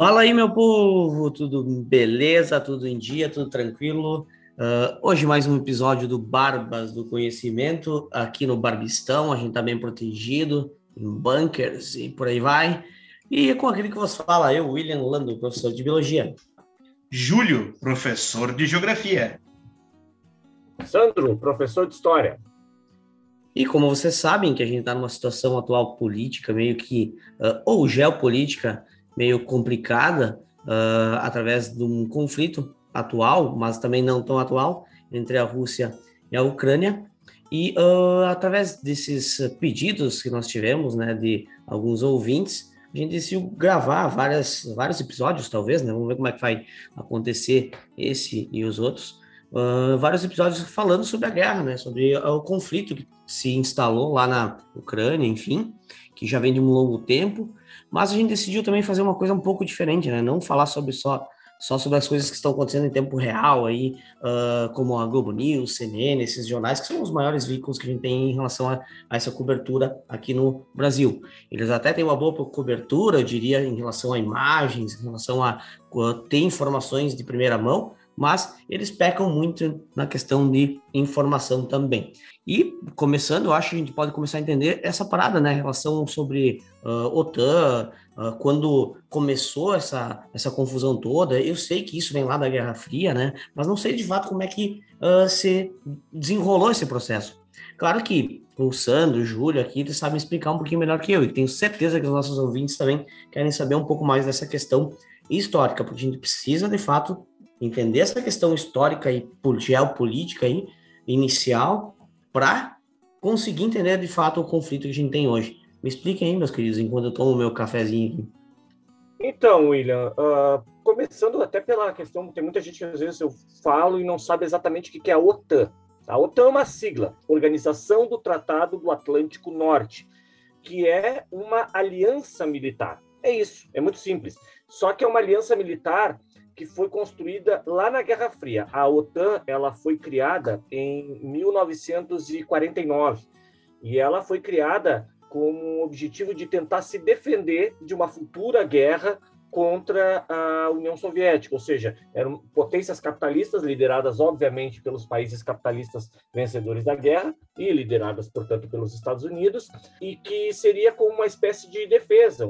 Fala aí, meu povo, tudo beleza? Tudo em dia, tudo tranquilo? Uh, hoje mais um episódio do Barbas do Conhecimento, aqui no Barbistão, a gente tá bem protegido, em bunkers e por aí vai. E com aquele que você fala, eu, William Lando, professor de Biologia. Júlio, professor de Geografia. Sandro, professor de História. E como vocês sabem que a gente está numa situação atual política, meio que, uh, ou geopolítica, meio complicada uh, através de um conflito atual, mas também não tão atual, entre a Rússia e a Ucrânia. E uh, através desses pedidos que nós tivemos, né, de alguns ouvintes, a gente decidiu gravar várias, vários episódios, talvez, né? Vamos ver como é que vai acontecer esse e os outros. Uh, vários episódios falando sobre a guerra, né? Sobre o conflito que se instalou lá na Ucrânia, enfim, que já vem de um longo tempo. Mas a gente decidiu também fazer uma coisa um pouco diferente, né? Não falar sobre só só sobre as coisas que estão acontecendo em tempo real aí, uh, como a Globo News, CNN, esses jornais que são os maiores veículos que a gente tem em relação a, a, essa cobertura aqui no Brasil. Eles até têm uma boa cobertura, eu diria, em relação a imagens, em relação a, a ter informações de primeira mão, mas eles pecam muito na questão de informação também. E começando, eu acho que a gente pode começar a entender essa parada, né, relação sobre uh, OTAN, uh, quando começou essa, essa confusão toda, eu sei que isso vem lá da Guerra Fria, né, mas não sei de fato como é que uh, se desenrolou esse processo. Claro que o Sandro, o Júlio aqui, eles sabem explicar um pouquinho melhor que eu, e tenho certeza que os nossos ouvintes também querem saber um pouco mais dessa questão histórica, porque a gente precisa, de fato, entender essa questão histórica e geopolítica aí, inicial, para conseguir entender de fato o conflito que a gente tem hoje. Me expliquem aí, meus queridos, enquanto eu tomo meu cafezinho aqui. Então, William, uh, começando até pela questão, tem muita gente que às vezes eu falo e não sabe exatamente o que é a OTAN. A OTAN é uma sigla, Organização do Tratado do Atlântico Norte, que é uma aliança militar. É isso, é muito simples. Só que é uma aliança militar que foi construída lá na Guerra Fria. A OTAN ela foi criada em 1949 e ela foi criada com o objetivo de tentar se defender de uma futura guerra contra a União Soviética, ou seja, eram potências capitalistas lideradas, obviamente, pelos países capitalistas vencedores da guerra e lideradas, portanto, pelos Estados Unidos, e que seria como uma espécie de defesa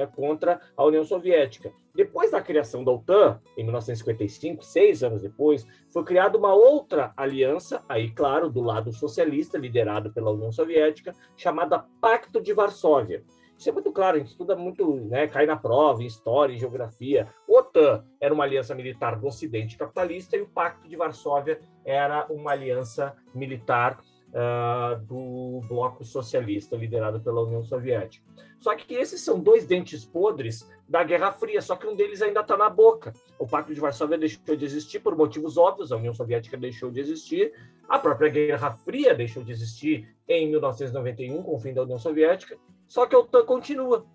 é, contra a União Soviética. Depois da criação da OTAN, em 1955, seis anos depois, foi criada uma outra aliança, aí, claro, do lado socialista, liderada pela União Soviética, chamada Pacto de Varsóvia isso é muito claro, a gente estuda muito, né, cai na prova, em história, em geografia. OTAN era uma aliança militar do Ocidente capitalista e o Pacto de Varsóvia era uma aliança militar uh, do bloco socialista, liderado pela União Soviética. Só que esses são dois dentes podres da Guerra Fria, só que um deles ainda está na boca. O Pacto de Varsóvia deixou de existir por motivos óbvios, a União Soviética deixou de existir, a própria Guerra Fria deixou de existir em 1991, com o fim da União Soviética, só que a OTAN continua.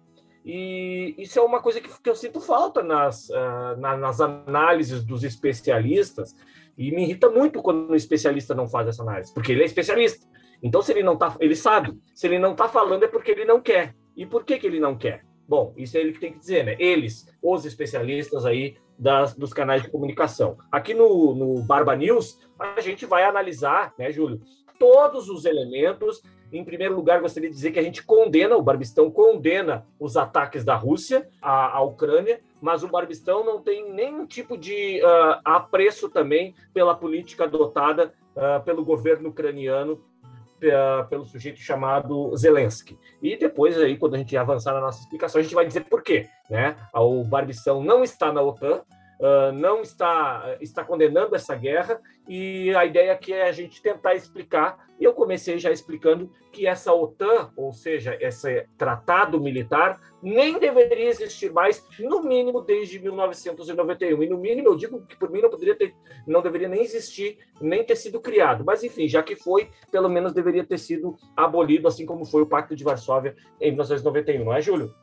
E isso é uma coisa que, que eu sinto falta nas, uh, na, nas análises dos especialistas, e me irrita muito quando um especialista não faz essa análise, porque ele é especialista. Então, se ele não tá, ele sabe. Se ele não está falando é porque ele não quer. E por que, que ele não quer? Bom, isso é ele que tem que dizer, né? Eles, os especialistas aí das, dos canais de comunicação. Aqui no, no Barba News, a gente vai analisar, né, Júlio, todos os elementos em primeiro lugar, gostaria de dizer que a gente condena, o Barbistão condena os ataques da Rússia à, à Ucrânia, mas o Barbistão não tem nenhum tipo de uh, apreço também pela política adotada uh, pelo governo ucraniano uh, pelo sujeito chamado Zelensky. E depois, aí, quando a gente avançar na nossa explicação, a gente vai dizer por quê. Né? O Barbistão não está na OTAN, uh, não está, está condenando essa guerra, e a ideia aqui é a gente tentar explicar. Eu comecei já explicando que essa OTAN, ou seja, esse tratado militar, nem deveria existir mais, no mínimo desde 1991. E no mínimo, eu digo que por mim não poderia ter, não deveria nem existir, nem ter sido criado. Mas enfim, já que foi, pelo menos deveria ter sido abolido, assim como foi o Pacto de Varsóvia em 1991, não é, Júlio?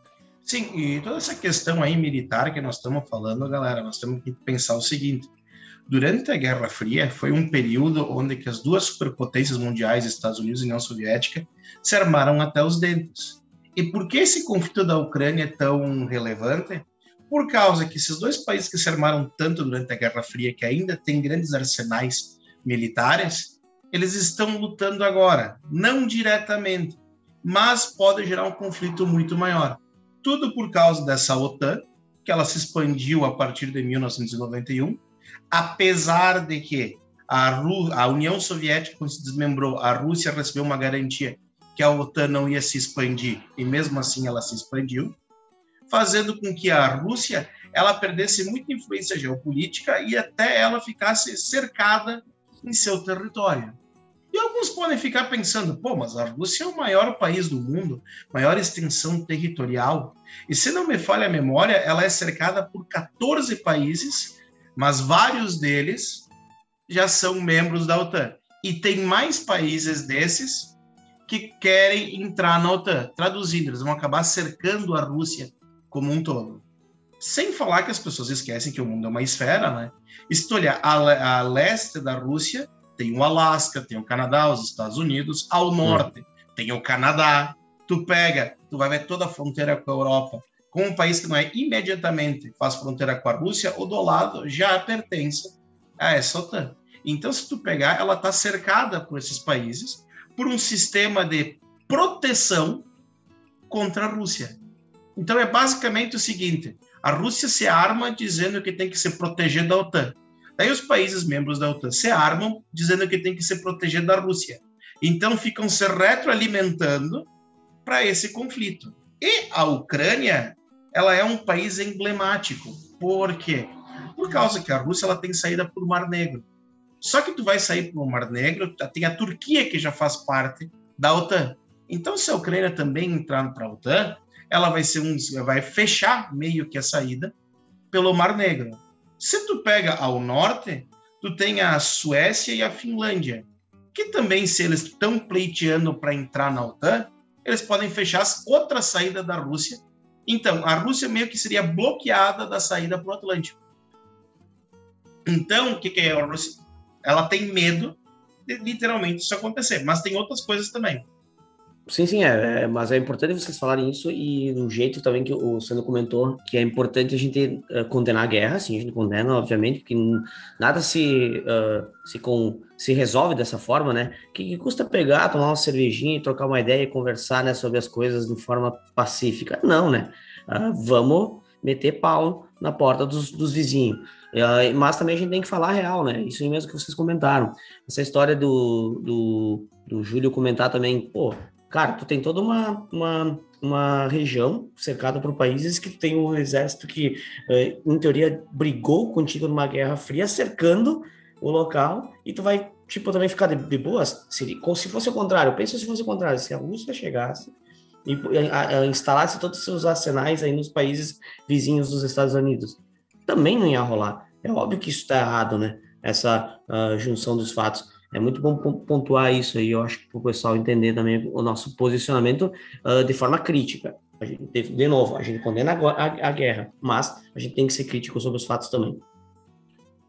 Sim, e toda essa questão aí militar que nós estamos falando, galera, nós temos que pensar o seguinte: durante a Guerra Fria foi um período onde que as duas superpotências mundiais, Estados Unidos e União Soviética, se armaram até os dentes. E por que esse conflito da Ucrânia é tão relevante? Por causa que esses dois países que se armaram tanto durante a Guerra Fria, que ainda têm grandes arsenais militares, eles estão lutando agora, não diretamente, mas pode gerar um conflito muito maior. Tudo por causa dessa OTAN, que ela se expandiu a partir de 1991, apesar de que a, Ru a União Soviética, quando se desmembrou, a Rússia recebeu uma garantia que a OTAN não ia se expandir, e mesmo assim ela se expandiu, fazendo com que a Rússia ela perdesse muita influência geopolítica e até ela ficasse cercada em seu território. E alguns podem ficar pensando, pô, mas a Rússia é o maior país do mundo, maior extensão territorial. E se não me falha a memória, ela é cercada por 14 países, mas vários deles já são membros da OTAN. E tem mais países desses que querem entrar na OTAN. Traduzindo, eles vão acabar cercando a Rússia como um todo. Sem falar que as pessoas esquecem que o mundo é uma esfera, né? E se tu olhar a, a leste da Rússia, tem o Alasca, tem o Canadá, os Estados Unidos. Ao norte, hum. tem o Canadá. Tu pega, tu vai ver toda a fronteira com a Europa. Com um país que não é imediatamente faz fronteira com a Rússia, ou do lado já pertence a essa OTAN. Então, se tu pegar, ela está cercada por esses países, por um sistema de proteção contra a Rússia. Então, é basicamente o seguinte: a Rússia se arma dizendo que tem que se proteger da OTAN. Daí os países membros da OTAN se armam dizendo que tem que se proteger da Rússia. Então ficam se retroalimentando para esse conflito. E a Ucrânia, ela é um país emblemático. Por quê? Por causa que a Rússia ela tem saída por Mar Negro. Só que tu vai sair pelo Mar Negro, tem a Turquia que já faz parte da OTAN. Então, se a Ucrânia também entrar para a OTAN, ela vai ser um, vai fechar meio que a saída pelo Mar Negro. Se tu pega ao norte, tu tem a Suécia e a Finlândia, que também, se eles estão pleiteando para entrar na OTAN, eles podem fechar outra saída da Rússia. Então, a Rússia meio que seria bloqueada da saída para o Atlântico. Então, o que, que é a Rússia? Ela tem medo de literalmente isso acontecer, mas tem outras coisas também. Sim, sim, é, é, mas é importante vocês falarem isso e do jeito também que o Sandro comentou, que é importante a gente uh, condenar a guerra, sim, a gente condena, obviamente, porque nada se, uh, se, com, se resolve dessa forma, né? Que, que, custa pegar, tomar uma cervejinha, trocar uma ideia e conversar né, sobre as coisas de forma pacífica? Não, né? Uh, vamos meter pau na porta dos, dos vizinhos. mas também a gente tem que falar real, né? Isso mesmo que vocês comentaram. Essa história do, do, do Júlio comentar também, pô, Cara, tu tem toda uma, uma, uma região cercada por países que tem um exército que, eh, em teoria, brigou contigo numa guerra fria, cercando o local, e tu vai, tipo, também ficar de, de boas? Se, se fosse o contrário, pensa se fosse o contrário, se a Rússia chegasse e instalasse todos os seus arsenais aí nos países vizinhos dos Estados Unidos, também não ia rolar. É óbvio que isso está errado, né? Essa uh, junção dos fatos. É muito bom pontuar isso aí, eu acho para o pessoal entender também o nosso posicionamento uh, de forma crítica. A gente, de novo, a gente condena a, a, a, guerra, mas a gente tem que ser crítico sobre os fatos também.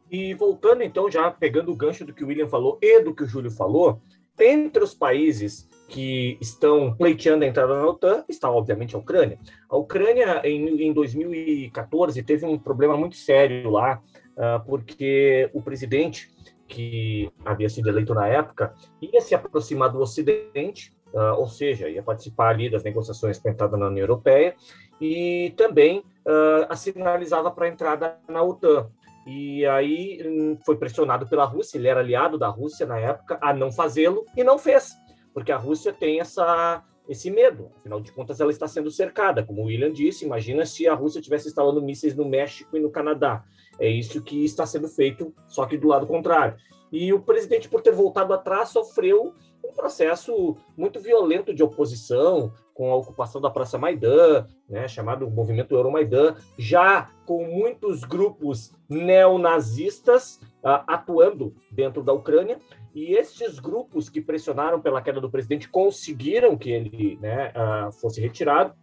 E voltando então, já pegando o gancho do que o William falou e do que o Júlio falou, entre os países que estão pleiteando a entrada na OTAN está, obviamente, a Ucrânia. A Ucrânia, em, em 2014, teve um problema muito sério lá, uh, porque o presidente que havia sido eleito na época, ia se aproximar do Ocidente, uh, ou seja, ia participar ali das negociações com a entrada na União Europeia, e também uh, sinalizava para a entrada na OTAN. E aí um, foi pressionado pela Rússia, ele era aliado da Rússia na época, a não fazê-lo, e não fez, porque a Rússia tem essa, esse medo. Afinal de contas, ela está sendo cercada. Como o William disse, imagina se a Rússia tivesse instalando mísseis no México e no Canadá. É isso que está sendo feito, só que do lado contrário. E o presidente, por ter voltado atrás, sofreu um processo muito violento de oposição, com a ocupação da Praça Maidan, né, chamado Movimento Euromaidan, já com muitos grupos neonazistas uh, atuando dentro da Ucrânia. E esses grupos que pressionaram pela queda do presidente conseguiram que ele né, uh, fosse retirado.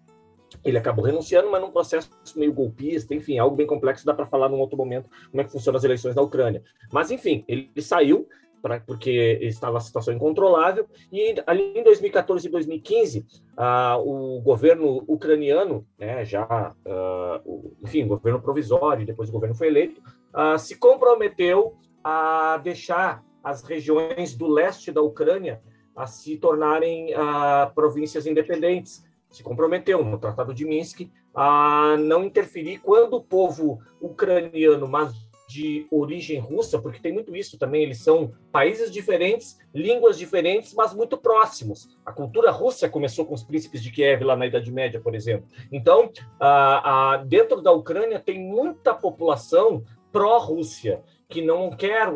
Ele acabou renunciando, mas num processo meio golpista, enfim, algo bem complexo, dá para falar num outro momento como é que funcionam as eleições na Ucrânia. Mas, enfim, ele, ele saiu pra, porque estava a situação incontrolável, e ali em 2014 e 2015, ah, o governo ucraniano, né, já, ah, o, enfim, governo provisório, depois o governo foi eleito, ah, se comprometeu a deixar as regiões do leste da Ucrânia a se tornarem ah, províncias independentes. Se comprometeu no Tratado de Minsk a não interferir quando o povo ucraniano, mas de origem russa, porque tem muito isso também, eles são países diferentes, línguas diferentes, mas muito próximos. A cultura russa começou com os príncipes de Kiev lá na Idade Média, por exemplo. Então, ah, ah, dentro da Ucrânia tem muita população pró-Rússia, que não quer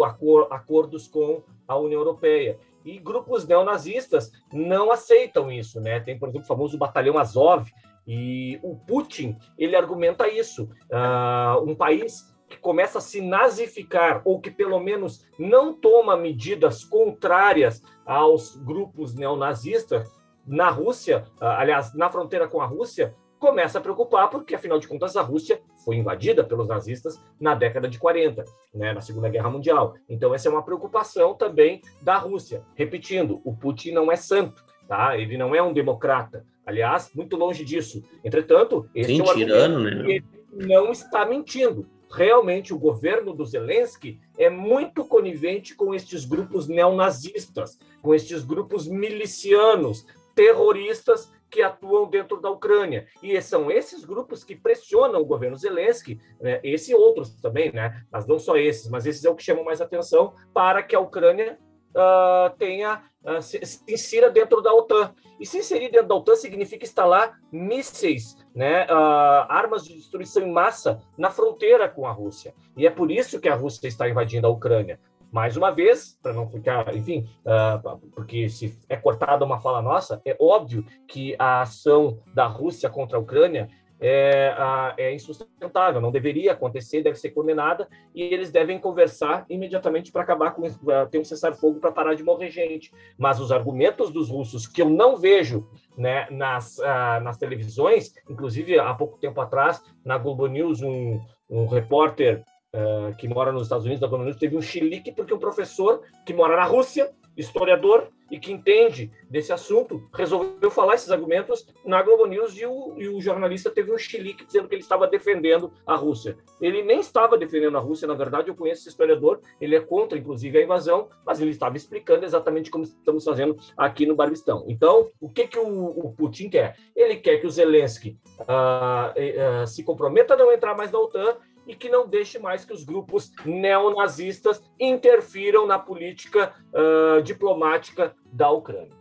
acordos com a União Europeia. E grupos neonazistas não aceitam isso, né? Tem, por exemplo, o famoso Batalhão Azov, e o Putin, ele argumenta isso. Uh, um país que começa a se nazificar, ou que pelo menos não toma medidas contrárias aos grupos neonazistas, na Rússia, uh, aliás, na fronteira com a Rússia, começa a preocupar, porque afinal de contas a Rússia foi invadida pelos nazistas na década de 40, né, na Segunda Guerra Mundial. Então essa é uma preocupação também da Rússia. Repetindo, o Putin não é santo, tá? Ele não é um democrata. Aliás, muito longe disso. Entretanto, esse Sim, é tirano, né? ele não está mentindo. Realmente, o governo do Zelensky é muito conivente com estes grupos neonazistas, com estes grupos milicianos, terroristas que atuam dentro da Ucrânia. E são esses grupos que pressionam o governo Zelensky, né, esse e outros também, né, mas não só esses, mas esses é o que chamam mais atenção para que a Ucrânia uh, tenha uh, se, se, insira dentro da OTAN. E se inserir dentro da OTAN significa instalar mísseis, né, uh, armas de destruição em massa na fronteira com a Rússia. E é por isso que a Rússia está invadindo a Ucrânia. Mais uma vez, para não ficar, enfim, uh, porque se é cortada uma fala nossa, é óbvio que a ação da Rússia contra a Ucrânia é, é insustentável, não deveria acontecer, deve ser condenada, e eles devem conversar imediatamente para acabar com isso, ter um cessar-fogo para parar de morrer gente. Mas os argumentos dos russos, que eu não vejo né, nas, uh, nas televisões, inclusive há pouco tempo atrás, na Globo News, um, um repórter uh, que mora nos Estados Unidos, da News, teve um chilique porque um professor que mora na Rússia historiador e que entende desse assunto, resolveu falar esses argumentos na Globo News e o, e o, jornalista teve um chilique dizendo que ele estava defendendo a Rússia. Ele nem estava defendendo a Rússia, na verdade, eu conheço esse historiador, ele é contra, inclusive, a invasão, mas ele estava explicando exatamente como estamos fazendo aqui no Barbistão. Então, o que, que o, o Putin quer? Ele quer que o Zelensky uh, uh, se comprometa a não entrar mais na OTAN e que não deixe mais que os grupos neonazistas interfiram na política uh, diplomática da Ucrânia.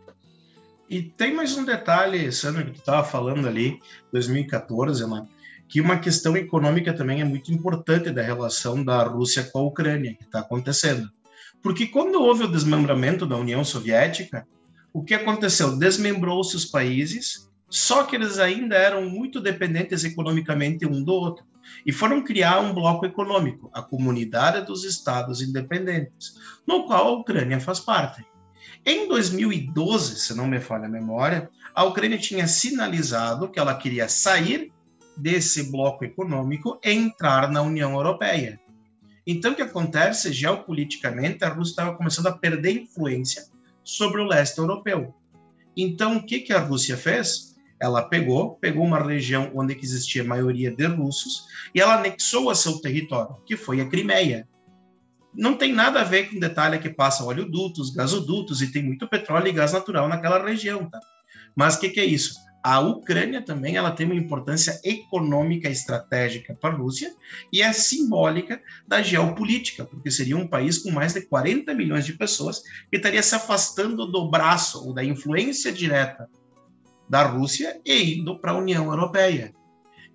E tem mais um detalhe, Sandro, que tu estava falando ali, 2014, né, que uma questão econômica também é muito importante da relação da Rússia com a Ucrânia, que está acontecendo. Porque quando houve o desmembramento da União Soviética, o que aconteceu? Desmembrou-se os países, só que eles ainda eram muito dependentes economicamente um do outro e foram criar um bloco econômico, a Comunidade dos Estados Independentes, no qual a Ucrânia faz parte. Em 2012, se não me falha a memória, a Ucrânia tinha sinalizado que ela queria sair desse bloco econômico e entrar na União Europeia. Então, o que acontece geopoliticamente? A Rússia estava começando a perder influência sobre o leste europeu. Então, o que, que a Rússia fez? Ela pegou, pegou uma região onde existia maioria de russos e ela anexou a seu território, que foi a Crimeia. Não tem nada a ver com o detalhe que passa oleodutos, gasodutos e tem muito petróleo e gás natural naquela região, tá? Mas o que, que é isso? A Ucrânia também ela tem uma importância econômica estratégica para a Rússia e é simbólica da geopolítica, porque seria um país com mais de 40 milhões de pessoas que estaria se afastando do braço ou da influência direta da Rússia e indo para a União Europeia.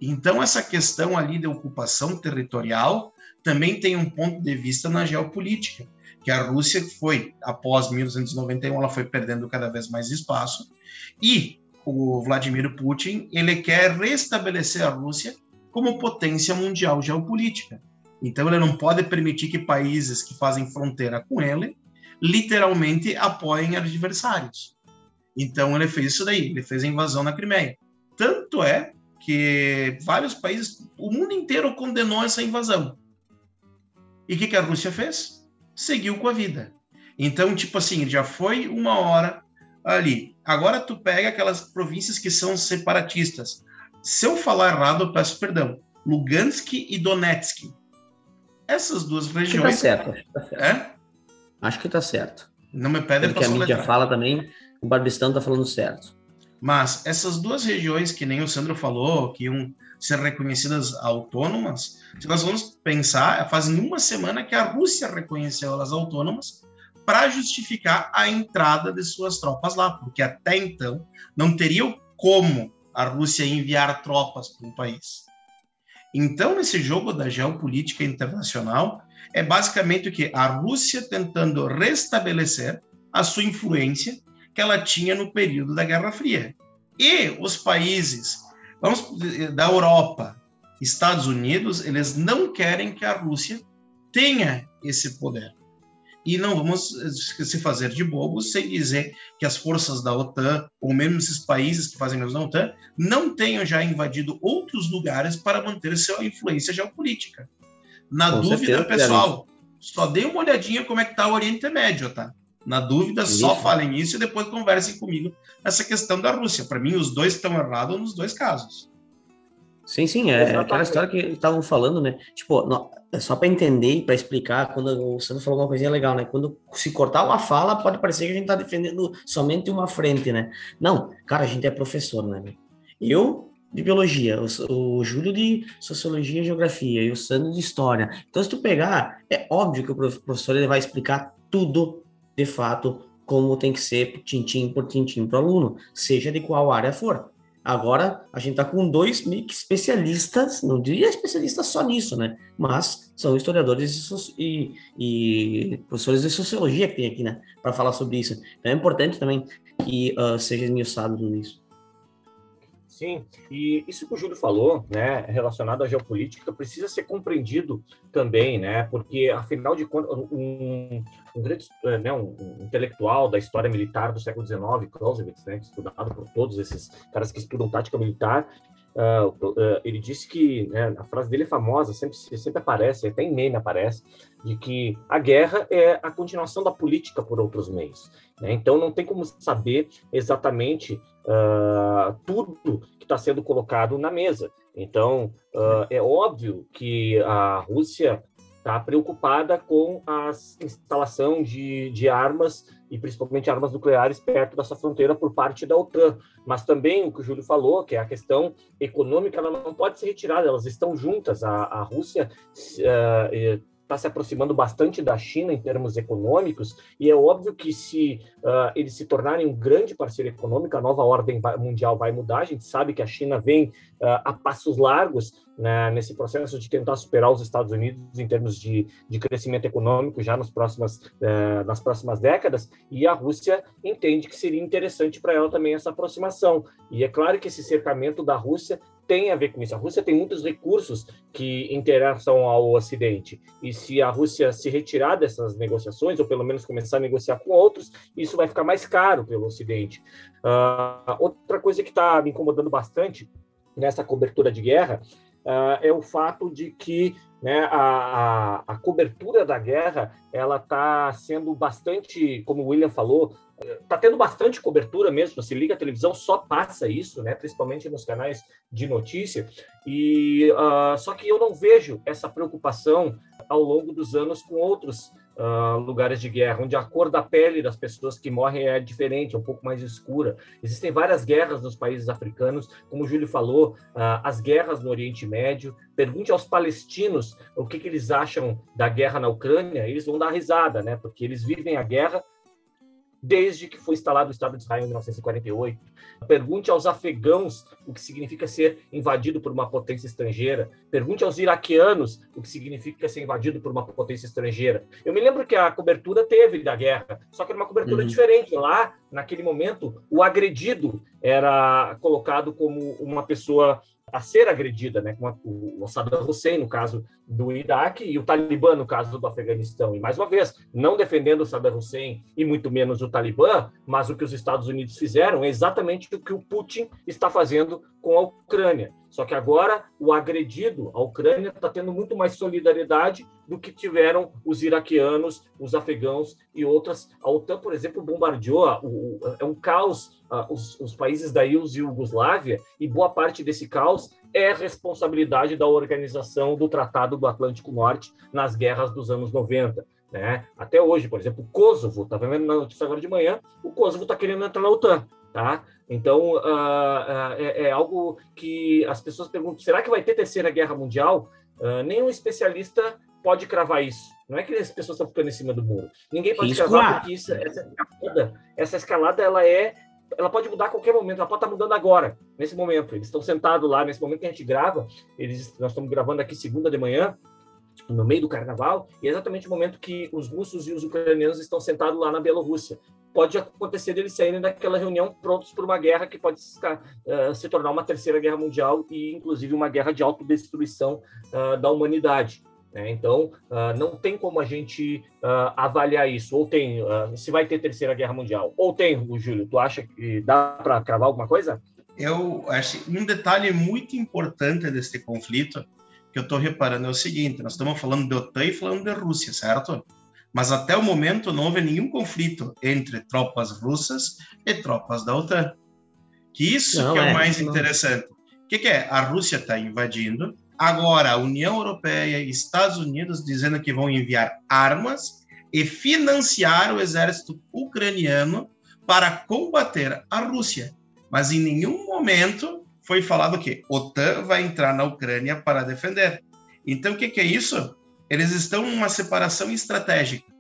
Então, essa questão ali de ocupação territorial também tem um ponto de vista na geopolítica, que a Rússia foi, após 1991, ela foi perdendo cada vez mais espaço, e o Vladimir Putin, ele quer restabelecer a Rússia como potência mundial geopolítica. Então, ele não pode permitir que países que fazem fronteira com ele literalmente apoiem adversários. Então ele fez isso daí, ele fez a invasão na Crimeia. Tanto é que vários países, o mundo inteiro condenou essa invasão. E o que, que a Rússia fez? Seguiu com a vida. Então, tipo assim, já foi uma hora ali. Agora tu pega aquelas províncias que são separatistas. Se eu falar errado, eu peço perdão. Lugansk e Donetsk. Essas duas regiões. Acho que tá certo. Acho que tá certo. É? Acho que tá certo. Não me pedem Porque a mídia fala também, o Barbistão tá falando certo. Mas essas duas regiões, que nem o Sandro falou, que iam ser reconhecidas autônomas, se nós vamos pensar, fazem uma semana que a Rússia reconheceu elas autônomas para justificar a entrada de suas tropas lá, porque até então não teria como a Rússia enviar tropas para um país. Então, nesse jogo da geopolítica internacional, é basicamente o que? A Rússia tentando restabelecer a sua influência que ela tinha no período da Guerra Fria. E os países, vamos da Europa, Estados Unidos, eles não querem que a Rússia tenha esse poder. E não vamos se fazer de bobos sem dizer que as forças da OTAN, ou mesmo esses países que fazem menos da OTAN, não tenham já invadido outros lugares para manter sua influência geopolítica. Na Com dúvida, certeza, pessoal, só dê uma olhadinha como é que está o Oriente Médio, tá? Na dúvida, Isso. só falem isso e depois conversem comigo nessa questão da Rússia. Para mim, os dois estão errados nos dois casos. Sim, sim, é aquela história que estavam falando, né? Tipo, não, é só para entender e para explicar, quando o Sandro falou uma coisinha legal, né? Quando se cortar uma fala, pode parecer que a gente está defendendo somente uma frente, né? Não, cara, a gente é professor, né? Eu de biologia, o, o Júlio de sociologia e geografia e o Sandro de história. Então, se tu pegar, é óbvio que o professor ele vai explicar tudo, de fato, como tem que ser tintim por tintim para o aluno, seja de qual área for. Agora a gente está com dois especialistas, não diria especialistas só nisso, né? Mas são historiadores e, e professores de sociologia que tem aqui, né? Para falar sobre isso. Então é importante também que uh, seja esmiuçado tudo isso. Sim, e isso que o Júlio falou, né, relacionado à geopolítica, precisa ser compreendido também, né, porque afinal de contas, um, um grande, né, um, um, intelectual da história militar do século XIX, Clausewitz, né, estudado por todos esses caras que estudam tática militar, uh, ele disse que, né, a frase dele é famosa, sempre sempre aparece, até em meme aparece, de que a guerra é a continuação da política por outros meios. Né? Então não tem como saber exatamente uh, tudo que está sendo colocado na mesa. Então, uh, é óbvio que a Rússia está preocupada com a instalação de, de armas, e principalmente armas nucleares, perto dessa fronteira por parte da OTAN. Mas também o que o Júlio falou, que é a questão econômica, ela não pode ser retirada, elas estão juntas. A, a Rússia uh, está se aproximando bastante da China em termos econômicos, e é óbvio que se uh, eles se tornarem um grande parceiro econômico, a nova ordem mundial vai mudar. A gente sabe que a China vem uh, a passos largos né, nesse processo de tentar superar os Estados Unidos em termos de, de crescimento econômico já uh, nas próximas décadas, e a Rússia entende que seria interessante para ela também essa aproximação. E é claro que esse cercamento da Rússia tem a ver com isso. A Rússia tem muitos recursos que interessam ao Ocidente. E se a Rússia se retirar dessas negociações, ou pelo menos começar a negociar com outros, isso vai ficar mais caro pelo Ocidente. Uh, outra coisa que está me incomodando bastante nessa cobertura de guerra uh, é o fato de que né, a, a, a, cobertura da guerra ela está sendo bastante, como o William falou, está tendo bastante cobertura mesmo. Se liga a televisão, só passa isso, né, principalmente nos canais de notícia. E uh, só que eu não vejo essa preocupação ao longo dos anos com outros uh, lugares de guerra, onde a cor da pele das pessoas que morrem é diferente, é um pouco mais escura. Existem várias guerras nos países africanos, como o Júlio falou, uh, as guerras no Oriente Médio. Pergunte aos palestinos o que, que eles acham da guerra na Ucrânia, eles vão dar risada, né? Porque eles vivem a guerra desde que foi instalado o Estado de Israel em 1948. Pergunte aos afegãos o que significa ser invadido por uma potência estrangeira. Pergunte aos iraquianos o que significa ser invadido por uma potência estrangeira. Eu me lembro que a cobertura teve da guerra, só que era uma cobertura uhum. diferente. Lá, naquele momento, o agredido era colocado como uma pessoa a ser agredida, né, como o Saddam Hussein, no caso do Iraque, e o Talibã, no caso do Afeganistão. E, mais uma vez, não defendendo o Saddam Hussein e muito menos o Talibã, mas o que os Estados Unidos fizeram é exatamente o que o Putin está fazendo com a Ucrânia. Só que agora o agredido, a Ucrânia, está tendo muito mais solidariedade do que tiveram os iraquianos, os afegãos e outras. A OTAN, por exemplo, bombardeou, o, é um caos, os, os países da ex-Yugoslávia, e boa parte desse caos é responsabilidade da organização do Tratado do Atlântico Norte nas guerras dos anos 90. Né? Até hoje, por exemplo, o Kosovo, estava vendo na notícia agora de manhã, o Kosovo está querendo entrar na OTAN. Tá? Então, uh, uh, é, é, algo que as pessoas perguntam: será que vai ter terceira guerra mundial? Uh, nenhum especialista pode cravar isso. Não é que as pessoas estão ficando em cima do muro. Ninguém pode isso, cravar porque isso, essa escalada, essa escalada ela é, ela pode mudar a qualquer momento. Ela pode estar mudando agora, nesse momento. Eles estão sentados lá nesse momento que a gente grava. Eles, nós estamos gravando aqui segunda de manhã no meio do carnaval, e é exatamente o momento que os russos e os ucranianos estão sentados lá na Bielorrússia. Pode acontecer deles saírem daquela reunião prontos para uma guerra que pode uh, se tornar uma terceira guerra mundial e, inclusive, uma guerra de autodestruição uh, da humanidade. Né? Então, uh, não tem como a gente avaliar isso. Ou tem, se vai ter terceira guerra mundial. Ou tem, o Júlio, tu acha que dá para cravar alguma coisa? Eu acho um detalhe muito importante desse conflito que eu estou reparando é o seguinte: nós estamos falando de OTAN e falando de Rússia, certo? Mas até o momento não houve nenhum conflito entre tropas russas e tropas da OTAN. Que isso não, que é, é o mais não. interessante. O que, que é? A Rússia está invadindo. Agora, a União Europeia e Estados Unidos dizendo que vão enviar armas e financiar o exército ucraniano para combater a Rússia. Mas em nenhum momento foi falado que OTAN vai entrar na Ucrânia para defender. Então, o que, que é isso? Eles estão em uma separação estratégica.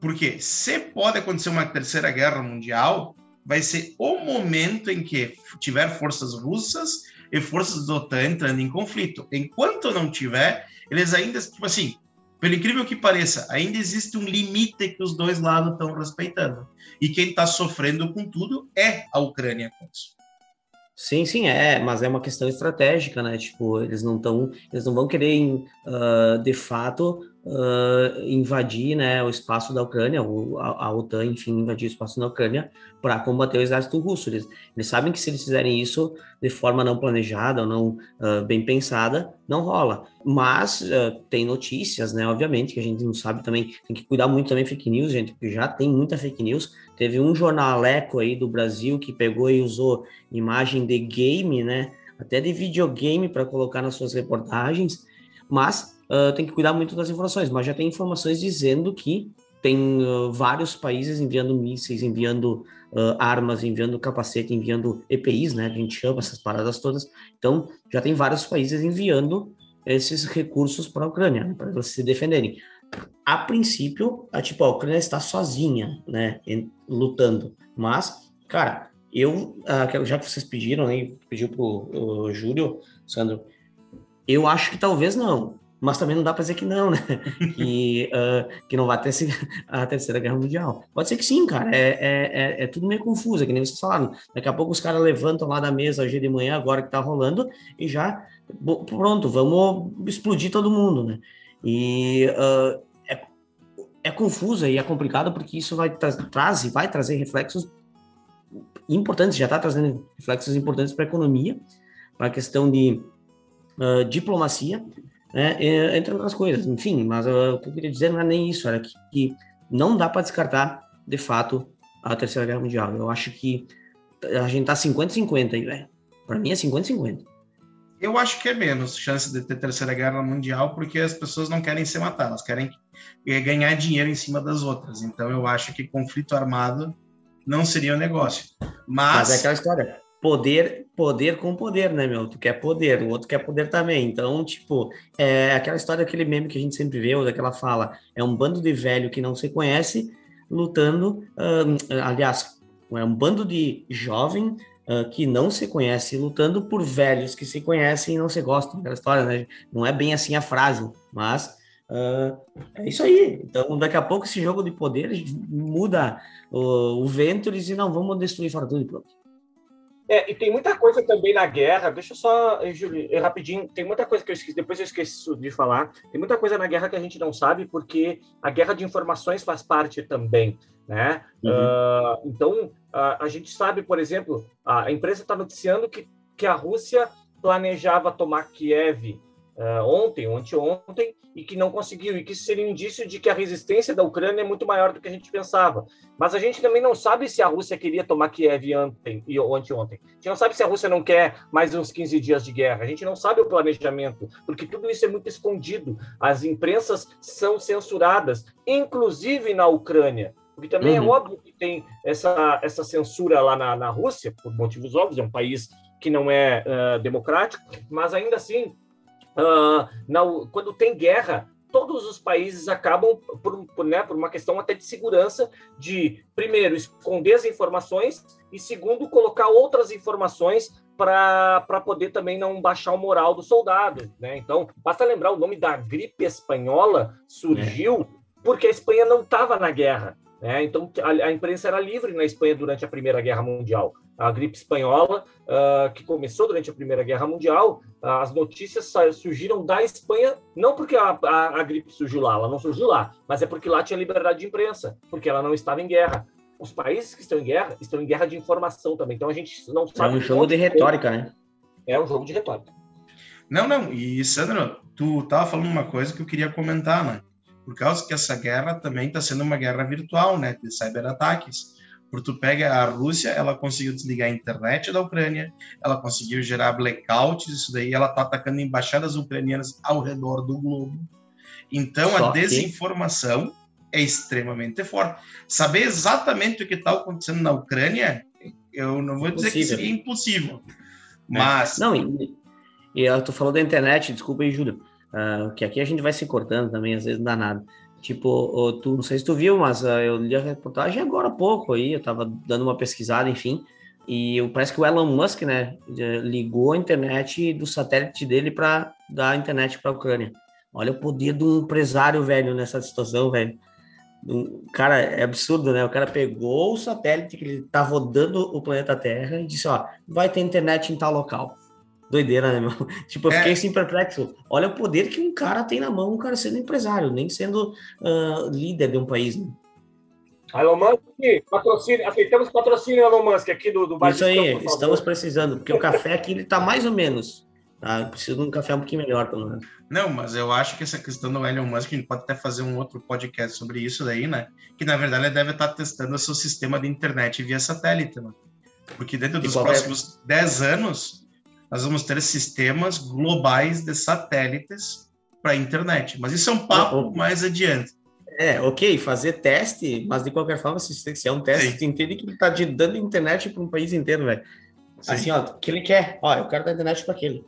Porque se pode acontecer uma terceira guerra mundial, vai ser o momento em que tiver forças russas e forças da OTAN entrando em conflito. Enquanto não tiver, eles ainda, tipo assim, pelo incrível que pareça, ainda existe um limite que os dois lados estão respeitando. E quem está sofrendo com tudo é a Ucrânia com isso. Sim, sim, é, mas é uma questão estratégica, né? Tipo, eles não estão, eles não vão querer, uh, de fato, uh, invadir, né, o espaço da Ucrânia, ou a, a OTAN, enfim, invadir o espaço da Ucrânia para combater o exército russo. Eles, eles, sabem que se eles fizerem isso de forma não planejada ou não uh, bem pensada, não rola. Mas tem notícias, né? Obviamente que a gente não sabe também, tem que cuidar muito também fake news, gente, porque já tem muita fake news Teve um jornaleco aí do Brasil que pegou e usou imagem de game, né? Até de videogame para colocar nas suas reportagens, mas uh, tem que cuidar muito das informações. Mas já tem informações dizendo que tem uh, vários países enviando mísseis, enviando uh, armas, enviando capacete, enviando EPIs, né? A gente chama essas paradas todas. Então, já tem vários países enviando esses recursos para a Ucrânia, né, para eles se defenderem a princípio, a, tipo, a Ucrânia está sozinha, né, lutando. Mas, cara, eu, uh, já que vocês pediram, né, pediu pro o Júlio, Sandro, eu acho que talvez não, mas também não dá para dizer que não, né, que, uh, que não vai ter a terceira guerra mundial. Pode ser que sim, cara, é, é, é, é tudo meio confuso, é que nem vocês falaram. Daqui a pouco os caras levantam lá da mesa hoje de manhã, agora que tá rolando, e já, pronto, vamos explodir todo mundo, né. E uh, é, é confusa e é complicada porque isso vai tra traz e vai trazer reflexos importantes, já está trazendo reflexos importantes para a economia, para a questão de uh, diplomacia, né, entre outras coisas. Enfim, mas uh, o que eu queria dizer não é nem isso, era que, que não dá para descartar, de fato, a Terceira Guerra Mundial. Eu acho que a gente tá 50-50 aí, velho. Para mim é 50-50. Eu acho que é menos chance de ter terceira guerra mundial, porque as pessoas não querem se matar, elas querem eh, ganhar dinheiro em cima das outras. Então eu acho que conflito armado não seria um negócio. Mas, Mas é aquela história. Poder, poder com poder, né, meu? Tu quer poder, o outro quer poder também. Então, tipo, é aquela história, aquele meme que a gente sempre vê, ou daquela fala, é um bando de velho que não se conhece lutando, aliás, é um bando de jovem uh, que não se conhece lutando por velhos que se conhecem e não se gostam. Aquela história, né? Não é bem assim a frase, mas uh, é isso aí. Então, daqui a pouco esse jogo de poder muda o, o vento e não, vamos destruir tudo e pronto. É, e tem muita coisa também na guerra, deixa eu só, Júlio, rapidinho, tem muita coisa que eu esqueci, depois eu esqueço de falar, tem muita coisa na guerra que a gente não sabe, porque a guerra de informações faz parte também, né? Uhum. Uh, então, uh, a gente sabe, por exemplo, a empresa está noticiando que, que a Rússia planejava tomar Kiev uh, ontem anteontem e que não conseguiu, e que isso seria um indício de que a resistência da Ucrânia é muito maior do que a gente pensava. Mas a gente também não sabe se a Rússia queria tomar Kiev ontem ou anteontem. A gente não sabe se a Rússia não quer mais uns 15 dias de guerra. A gente não sabe o planejamento, porque tudo isso é muito escondido. As imprensas são censuradas, inclusive na Ucrânia. Porque também é uhum. é óbvio que tem essa, essa censura lá na, na Rússia, por motivos óbvios, é um país que não é uh, democrático, mas ainda assim Uh, na, quando tem guerra, todos os países acabam, por, por, né, por uma questão até de segurança, de, primeiro, esconder as informações e, segundo, colocar outras informações para poder também não baixar o moral do soldado. Né? Então, basta lembrar o nome da gripe espanhola surgiu é. porque a Espanha não estava na guerra. Né? Então, a, a imprensa era livre na Espanha durante a Primeira Guerra Mundial a gripe espanhola, uh, que começou durante a Primeira Guerra Mundial, uh, as notícias surgiram da Espanha, não porque a, a, a, gripe surgiu lá, ela não surgiu lá, mas é porque lá tinha liberdade de imprensa, porque ela não estava em guerra. Os países que estão em guerra estão em guerra de informação também, então a gente não sabe. É um jogo de retórica, né? É um jogo de retórica. Não, não, e Sandro, tu estava falando uma coisa que eu queria comentar, né? Por causa que essa guerra também está sendo uma guerra virtual, né? De cyberataques porque tu pega a Rússia, ela conseguiu desligar a internet da Ucrânia, ela conseguiu gerar blackouts, isso daí, ela tá atacando embaixadas ucranianas ao redor do globo. Então, Só a desinformação que... é extremamente forte. Saber exatamente o que está acontecendo na Ucrânia, eu não vou dizer impossível. que seria impossível, é. mas... Não, e, e tu falou da internet, desculpa aí, Júlio, uh, que aqui a gente vai se cortando também, às vezes não dá nada. Tipo, tu, não sei se tu viu, mas uh, eu li a reportagem agora há pouco aí, eu tava dando uma pesquisada, enfim, e parece que o Elon Musk, né, ligou a internet do satélite dele para dar a internet para a Ucrânia. Olha o poder de um empresário, velho, nessa situação, velho. Cara, é absurdo, né? O cara pegou o satélite que ele tá rodando o planeta Terra e disse, ó, vai ter internet em tal local. Doideira, né, meu? Tipo, eu fiquei é. assim perplexo. Olha o poder que um cara tem na mão, um cara sendo empresário, nem sendo uh, líder de um país, né? Elon Musk, patrocínio, aceitamos patrocínio Elon Musk aqui do, do Isso aí, Campo, estamos precisando, porque o café aqui ele tá mais ou menos. Tá? Preciso de um café um pouquinho melhor, pelo menos. Não, mas eu acho que essa questão do Elon Musk, a gente pode até fazer um outro podcast sobre isso daí, né? Que na verdade ele deve estar testando o seu sistema de internet via satélite, né? Porque dentro dos próximos 10 anos, nós vamos ter sistemas globais de satélites para a internet. Mas isso é um papo mais adiante. É, ok, fazer teste, mas de qualquer forma, se, se é um teste, Sim. tu entende que ele está dando internet para um país inteiro, velho. Assim, ó, que ele quer? Ó, eu quero dar internet para aquele.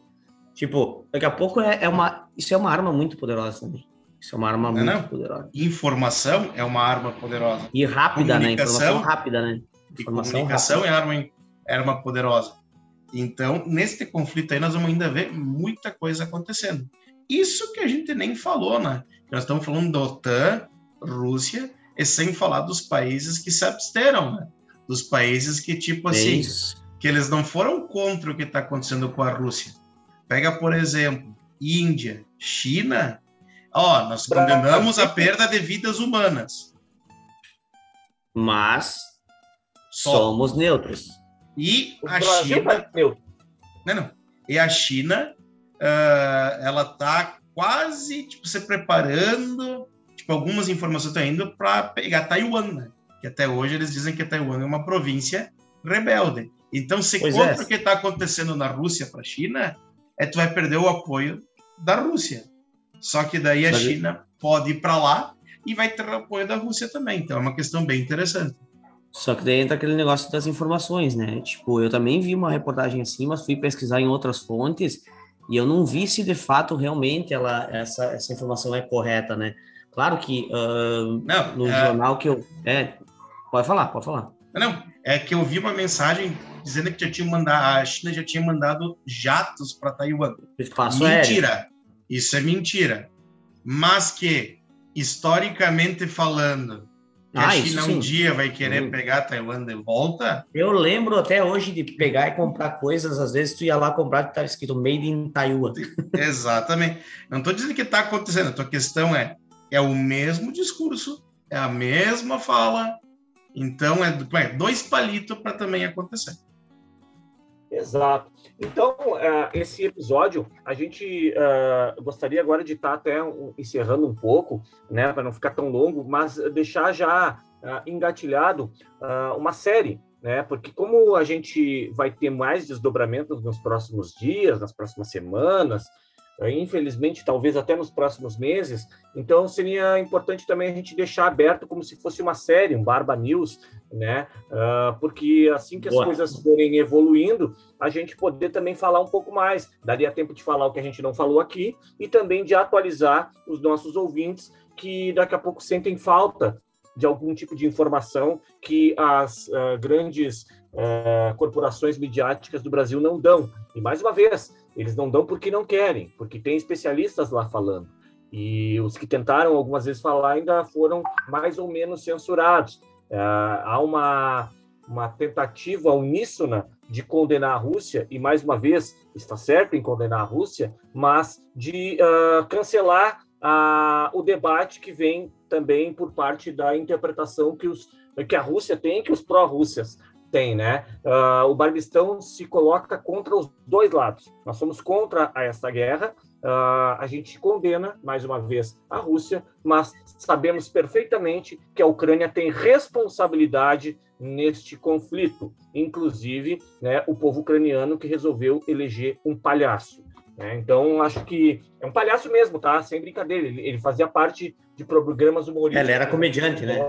Tipo, daqui a pouco é, é, uma. Isso é uma arma muito poderosa também. Isso é uma arma não, muito não. poderosa. Informação é uma arma poderosa. E rápida, né? Informação rápida, né? Informação e comunicação rápida. é arma, é arma poderosa. Então, nesse conflito aí, nós vamos ainda ver muita coisa acontecendo. Isso que a gente nem falou, né? Nós estamos falando da OTAN, Rússia, e sem falar dos países que se absteram, né? Dos países que, tipo assim, Isso. que eles não foram contra o que está acontecendo com a Rússia. Pega, por exemplo, Índia, China. Ó, nós condenamos a perda de vidas humanas. Mas Só. somos neutros. E o a Brasil China. Meu. Não, não. E a China, uh, ela está quase tipo, se preparando. Tipo, algumas informações estão indo para pegar Taiwan, né? Que até hoje eles dizem que Taiwan é uma província rebelde. Então, se pois é. o que está acontecendo na Rússia para a China, é tu vai perder o apoio da Rússia. Só que daí a China pode ir para lá e vai ter o apoio da Rússia também. Então é uma questão bem interessante. Só que daí entra aquele negócio das informações, né? Tipo, eu também vi uma reportagem assim, mas fui pesquisar em outras fontes e eu não vi se de fato realmente ela, essa, essa informação é correta, né? Claro que uh, não, no é... jornal que eu. É, pode falar, pode falar. Não, é que eu vi uma mensagem dizendo que já tinha mandado, a China já tinha mandado jatos para Taiwan. Espaço mentira. Aéreo. Isso é mentira. Mas que, historicamente falando, ah, a China um dia vai querer hum. pegar a Taiwan de volta? Eu lembro até hoje de pegar e comprar coisas, às vezes tu ia lá comprar e estava escrito Made in Taiwan. Exatamente. Não estou dizendo que está acontecendo, a tua questão é, é o mesmo discurso, é a mesma fala, então é, é dois palitos para também acontecer. Exato. Então, uh, esse episódio, a gente uh, gostaria agora de estar tá até encerrando um pouco, né, para não ficar tão longo, mas deixar já uh, engatilhado uma série, né, porque como a gente vai ter mais desdobramentos nos próximos dias, nas próximas semanas, infelizmente, talvez até nos próximos meses. Então, seria importante também a gente deixar aberto como se fosse uma série, um Barba News, né? Uh, porque assim que as Boa. coisas forem evoluindo, a gente poder também falar um pouco mais. Daria tempo de falar o que a gente não falou aqui e também de atualizar os nossos ouvintes que daqui a pouco sentem falta de algum tipo de informação que as uh, grandes uh, corporações midiáticas do Brasil não dão. E mais uma vez, eles não dão porque não querem, porque tem especialistas lá falando. E os que tentaram algumas vezes falar ainda foram mais ou menos censurados. É, há uma, uma tentativa uníssona de condenar a Rússia, e mais uma vez, está certo em condenar a Rússia, mas de uh, cancelar uh, o debate que vem também por parte da interpretação que, os, que a Rússia tem, que os pró-Rússias tem, né? Uh, o Barbistão se coloca contra os dois lados. Nós somos contra essa guerra. Uh, a gente condena, mais uma vez, a Rússia, mas sabemos perfeitamente que a Ucrânia tem responsabilidade neste conflito, inclusive né, o povo ucraniano que resolveu eleger um palhaço. Né? Então, acho que é um palhaço mesmo, tá? Sem brincadeira. Ele, ele fazia parte de programas humorísticos. Ele era comediante, né?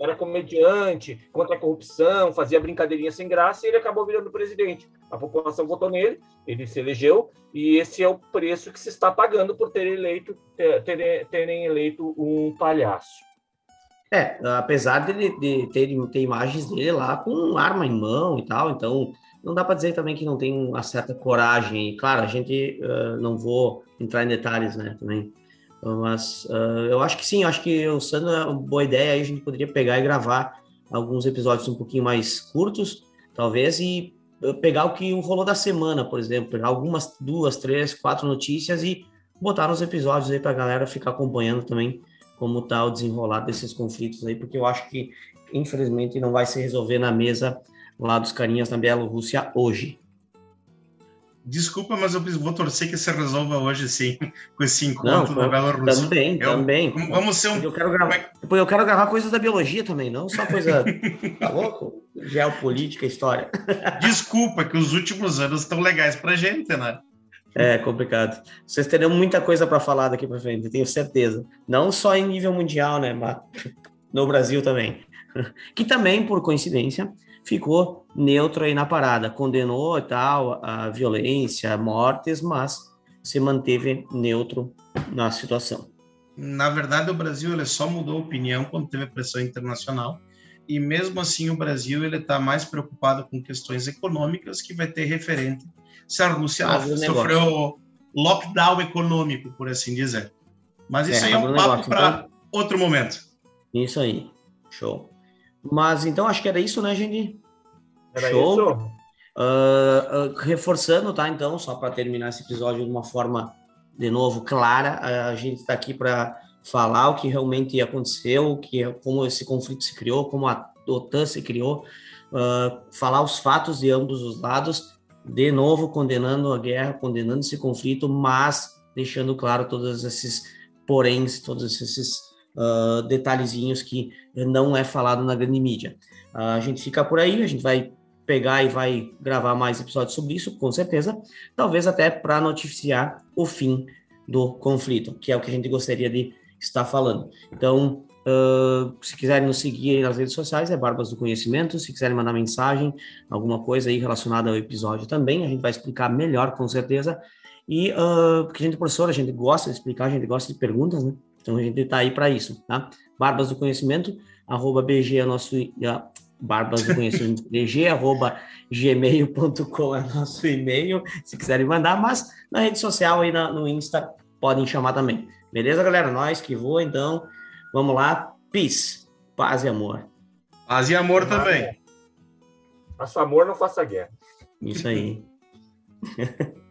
Era comediante, contra a corrupção, fazia brincadeirinha sem graça e ele acabou virando presidente. A população votou nele, ele se elegeu e esse é o preço que se está pagando por ter eleito, ter, ter, terem eleito um palhaço. É, apesar de, de ter, ter imagens dele lá com arma em mão e tal, então não dá para dizer também que não tem uma certa coragem. Claro, a gente uh, não vou entrar em detalhes, né, também. Mas uh, eu acho que sim, acho que o Sandro é uma boa ideia. Aí a gente poderia pegar e gravar alguns episódios um pouquinho mais curtos, talvez, e pegar o que rolou da semana, por exemplo, pegar algumas duas, três, quatro notícias e botar nos episódios aí para a galera ficar acompanhando também como tá o desenrolar desses conflitos aí, porque eu acho que infelizmente não vai se resolver na mesa lá dos carinhas na Bielorrússia hoje. Desculpa, mas eu vou torcer que se resolva hoje, sim, com esse encontro Não, da Bielorrússia. Também, eu, também. Vamos ser um. Eu quero gravar, eu quero gravar coisas da biologia também, não só coisa. tá louco? Geopolítica, história. Desculpa, que os últimos anos estão legais pra gente, né? É complicado. Vocês terão muita coisa para falar daqui para frente, tenho certeza. Não só em nível mundial, né, mas no Brasil também. Que também, por coincidência, ficou neutro aí na parada, condenou e tal a violência, mortes, mas se manteve neutro na situação. Na verdade, o Brasil ele só mudou opinião quando teve pressão internacional e mesmo assim o Brasil ele está mais preocupado com questões econômicas que vai ter referente se a Rússia ah, sofreu lockdown econômico, por assim dizer. Mas isso é, aí é um papo para então... outro momento. Isso aí, show. Mas então acho que era isso, né, gente? Era Show. isso? Uh, uh, reforçando, tá? Então, só para terminar esse episódio de uma forma, de novo, clara, a gente está aqui para falar o que realmente aconteceu, que, como esse conflito se criou, como a OTAN se criou, uh, falar os fatos de ambos os lados, de novo condenando a guerra, condenando esse conflito, mas deixando claro todos esses poréns, todos esses uh, detalhezinhos que não é falado na grande mídia. Uh, a gente fica por aí, a gente vai pegar e vai gravar mais episódios sobre isso, com certeza, talvez até para noticiar o fim do conflito, que é o que a gente gostaria de estar falando. Então, uh, se quiserem nos seguir nas redes sociais, é Barbas do Conhecimento. Se quiserem mandar mensagem, alguma coisa aí relacionada ao episódio também, a gente vai explicar melhor, com certeza. E, uh, porque a gente é professor, a gente gosta de explicar, a gente gosta de perguntas, né? Então a gente está aí para isso, tá? Barbas do Conhecimento, arroba BG é nosso. Uh, barbas do conhecimento DG, arroba gmail.com é nosso e-mail, se quiserem mandar, mas na rede social aí na, no Insta podem chamar também. Beleza, galera? Nós que voa, então, vamos lá. Peace, paz e amor. Paz e amor também. Faça amor, não faça guerra. Isso aí.